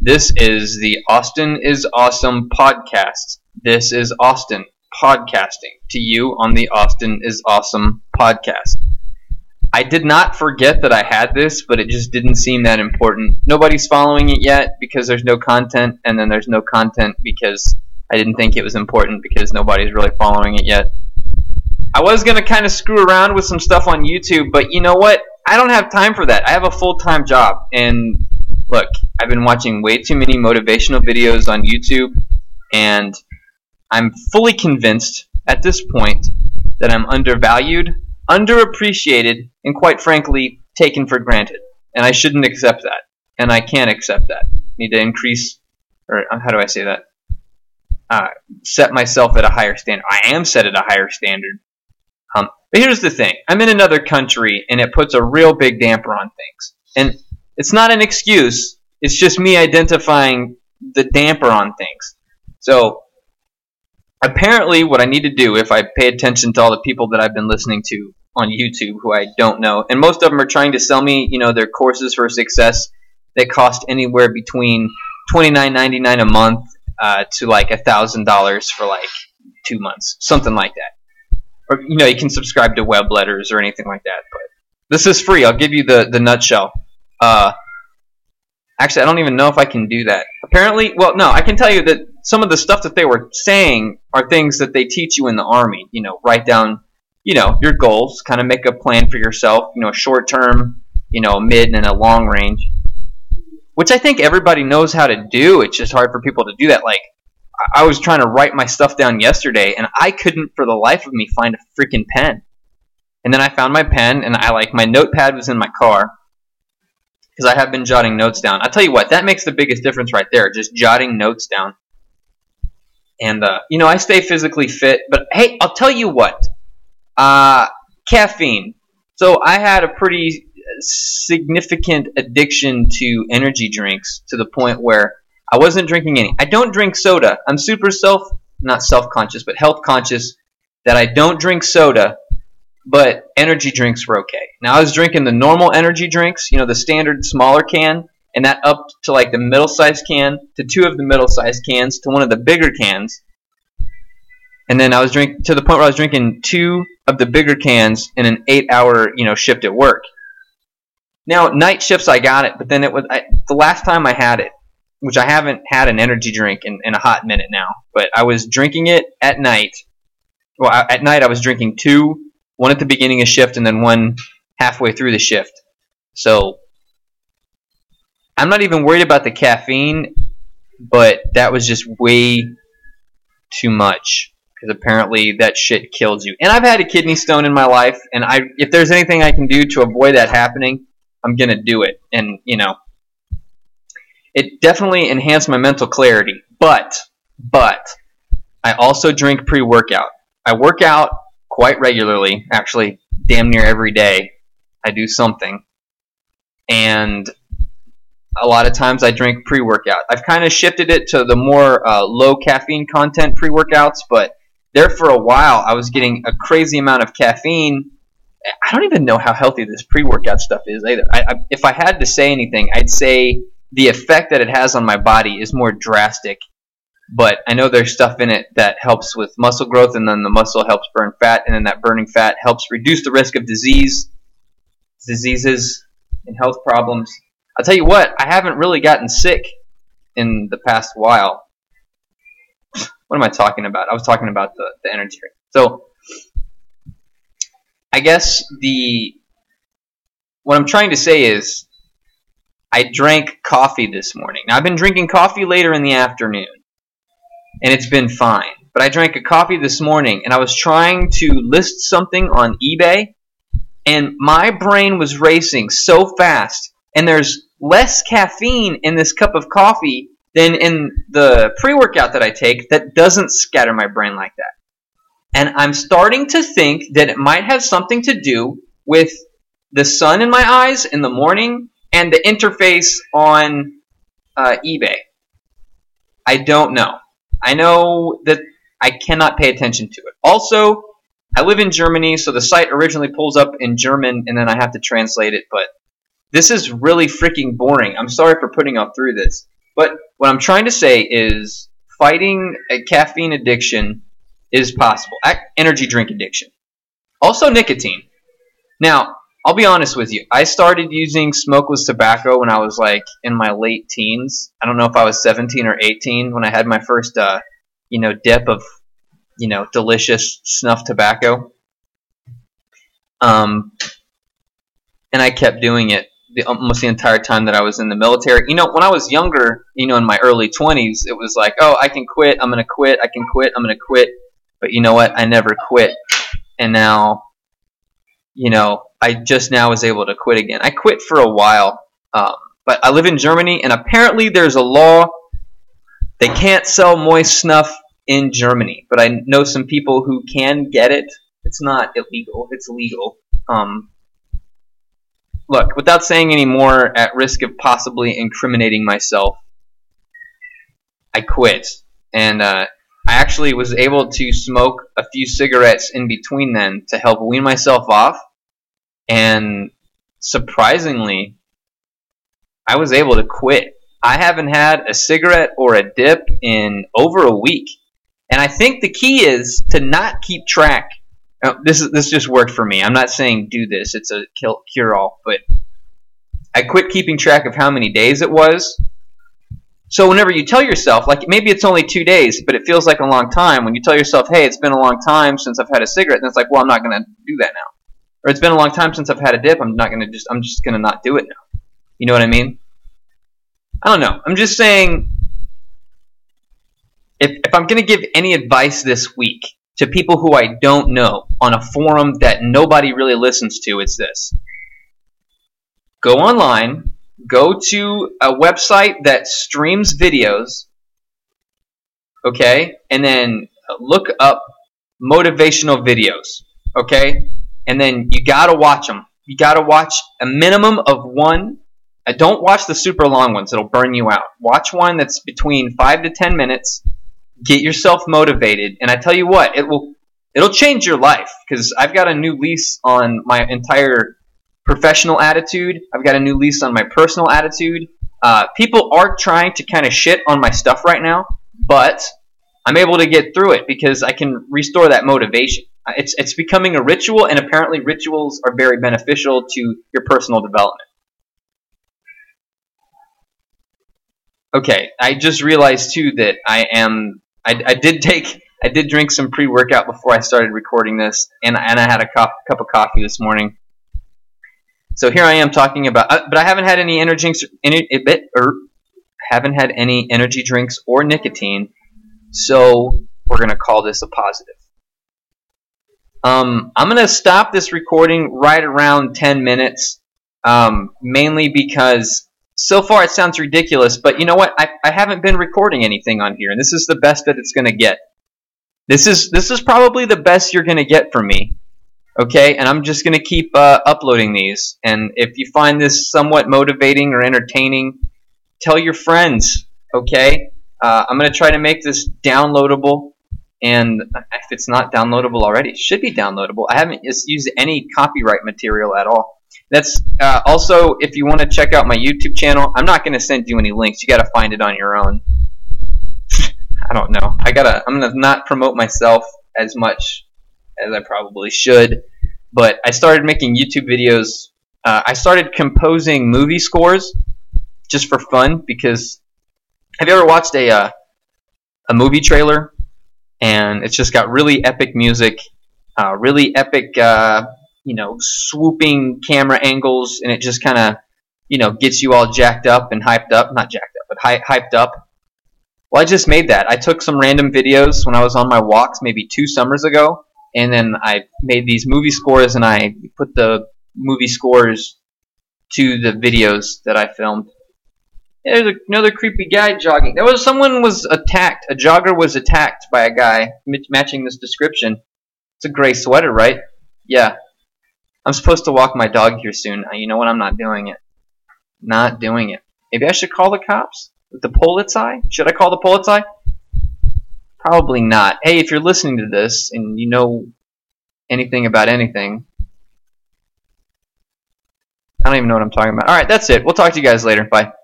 This is the Austin is Awesome podcast. This is Austin podcasting to you on the Austin is Awesome podcast. I did not forget that I had this, but it just didn't seem that important. Nobody's following it yet because there's no content, and then there's no content because I didn't think it was important because nobody's really following it yet. I was going to kind of screw around with some stuff on YouTube, but you know what? I don't have time for that. I have a full time job. And look, I've been watching way too many motivational videos on YouTube, and I'm fully convinced at this point that I'm undervalued, underappreciated, and quite frankly, taken for granted. And I shouldn't accept that. And I can't accept that. I need to increase, or uh, how do I say that? Uh, set myself at a higher standard. I am set at a higher standard. Um, but here's the thing I'm in another country, and it puts a real big damper on things. And it's not an excuse, it's just me identifying the damper on things. So, apparently, what I need to do if I pay attention to all the people that I've been listening to on YouTube who I don't know, and most of them are trying to sell me, you know, their courses for success that cost anywhere between $29.99 a month uh, to like a $1,000 for like two months, something like that. Or, you know, you can subscribe to web letters or anything like that, but this is free. I'll give you the, the nutshell. Uh, actually, I don't even know if I can do that. Apparently, well, no, I can tell you that some of the stuff that they were saying are things that they teach you in the army. You know, write down, you know, your goals, kind of make a plan for yourself. You know, short term, you know, mid and a long range, which I think everybody knows how to do. It's just hard for people to do that. Like, I was trying to write my stuff down yesterday, and I couldn't, for the life of me, find a freaking pen. And then I found my pen, and I like my notepad was in my car because I have been jotting notes down. I tell you what, that makes the biggest difference right there. Just jotting notes down. And uh, you know, I stay physically fit, but hey, I'll tell you what. Uh, caffeine. So I had a pretty significant addiction to energy drinks to the point where I wasn't drinking any. I don't drink soda. I'm super self not self-conscious, but health conscious that I don't drink soda but energy drinks were okay. Now I was drinking the normal energy drinks, you know, the standard smaller can, and that up to like the middle sized can, to two of the middle sized cans, to one of the bigger cans. And then I was drinking to the point where I was drinking two of the bigger cans in an eight hour, you know, shift at work. Now night shifts I got it, but then it was I, the last time I had it, which I haven't had an energy drink in, in a hot minute now, but I was drinking it at night. Well, at night I was drinking two one at the beginning of shift and then one halfway through the shift. So I'm not even worried about the caffeine, but that was just way too much because apparently that shit kills you. And I've had a kidney stone in my life, and I if there's anything I can do to avoid that happening, I'm gonna do it. And you know, it definitely enhanced my mental clarity. But but I also drink pre-workout. I work out quite regularly, actually, damn near every day. I do something. And a lot of times I drink pre workout. I've kind of shifted it to the more uh, low caffeine content pre workouts, but there for a while I was getting a crazy amount of caffeine. I don't even know how healthy this pre workout stuff is either. I, I, if I had to say anything, I'd say the effect that it has on my body is more drastic but I know there's stuff in it that helps with muscle growth, and then the muscle helps burn fat, and then that burning fat helps reduce the risk of disease, diseases, and health problems. I'll tell you what, I haven't really gotten sick in the past while. what am I talking about? I was talking about the, the energy drink. So, I guess the what I'm trying to say is I drank coffee this morning. Now I've been drinking coffee later in the afternoon and it's been fine. But I drank a coffee this morning and I was trying to list something on eBay and my brain was racing so fast and there's less caffeine in this cup of coffee than in the pre-workout that I take that doesn't scatter my brain like that. And I'm starting to think that it might have something to do with the sun in my eyes in the morning and the interface on uh, eBay. I don't know. I know that I cannot pay attention to it. Also, I live in Germany, so the site originally pulls up in German and then I have to translate it, but this is really freaking boring. I'm sorry for putting y'all through this. But what I'm trying to say is fighting a caffeine addiction is possible. Energy drink addiction. Also nicotine. Now, I'll be honest with you. I started using smokeless tobacco when I was like in my late teens. I don't know if I was 17 or 18 when I had my first, uh, you know, dip of, you know, delicious snuff tobacco. Um, and I kept doing it the, almost the entire time that I was in the military. You know, when I was younger, you know, in my early 20s, it was like, oh, I can quit. I'm going to quit. I can quit. I'm going to quit. But you know what? I never quit. And now, you know, I just now was able to quit again. I quit for a while. Um, but I live in Germany, and apparently there's a law they can't sell moist snuff in Germany. But I know some people who can get it. It's not illegal. It's legal. Um, look, without saying any more, at risk of possibly incriminating myself, I quit. And uh, I actually was able to smoke a few cigarettes in between then to help wean myself off. And surprisingly, I was able to quit. I haven't had a cigarette or a dip in over a week. And I think the key is to not keep track now, this is this just worked for me. I'm not saying do this; it's a cure all. But I quit keeping track of how many days it was. So whenever you tell yourself, like maybe it's only two days, but it feels like a long time. When you tell yourself, "Hey, it's been a long time since I've had a cigarette," then it's like, "Well, I'm not going to do that now." Or it's been a long time since I've had a dip. I'm not to just. I'm just to not do it now. You know what I mean? I don't know. I'm just saying. If, if I'm to give any advice this week, to people who I don't know on a forum that nobody really listens to, it's this. Go online, go to a website that streams videos, okay, and then look up motivational videos, okay? And then you gotta watch them. You gotta watch a minimum of one. Uh, don't watch the super long ones, it'll burn you out. Watch one that's between 5 to 10 minutes get yourself motivated and i tell you what it will it'll change your life because i've got a new lease on my entire professional attitude i've got a new lease on my personal attitude uh, people are trying to kind of shit on my stuff right now but i'm able to get through it because i can restore that motivation it's, it's becoming a ritual and apparently rituals are very beneficial to your personal development okay i just realized too that i am I, I did take I did drink some pre workout before I started recording this, and and I had a cup cup of coffee this morning. So here I am talking about, uh, but I haven't had any energy drinks, any, bit, or haven't had any energy drinks or nicotine. So we're gonna call this a positive. Um, I'm gonna stop this recording right around 10 minutes, um, mainly because so far it sounds ridiculous, but you know what? I, I haven't been recording anything on here, and this is the best that it's going to get. This is this is probably the best you're going to get from me. Okay, and I'm just going to keep uh, uploading these. And if you find this somewhat motivating or entertaining, tell your friends. Okay, uh, I'm going to try to make this downloadable. And if it's not downloadable already, it should be downloadable. I haven't used any copyright material at all. That's uh, also if you want to check out my YouTube channel. I'm not going to send you any links. You got to find it on your own. I don't know. I gotta. I'm gonna not promote myself as much as I probably should. But I started making YouTube videos. Uh, I started composing movie scores just for fun because. Have you ever watched a uh, a movie trailer and it's just got really epic music, uh, really epic uh, you know, swooping camera angles, and it just kind of, you know, gets you all jacked up and hyped up. Not jacked up, but hy- hyped up. Well, I just made that. I took some random videos when I was on my walks, maybe two summers ago, and then I made these movie scores, and I put the movie scores to the videos that I filmed. There's another creepy guy jogging. There was someone was attacked. A jogger was attacked by a guy matching this description. It's a gray sweater, right? Yeah. I'm supposed to walk my dog here soon. Uh, you know what? I'm not doing it. Not doing it. Maybe I should call the cops? The Polizei? Should I call the Polizei? Probably not. Hey, if you're listening to this and you know anything about anything, I don't even know what I'm talking about. Alright, that's it. We'll talk to you guys later. Bye.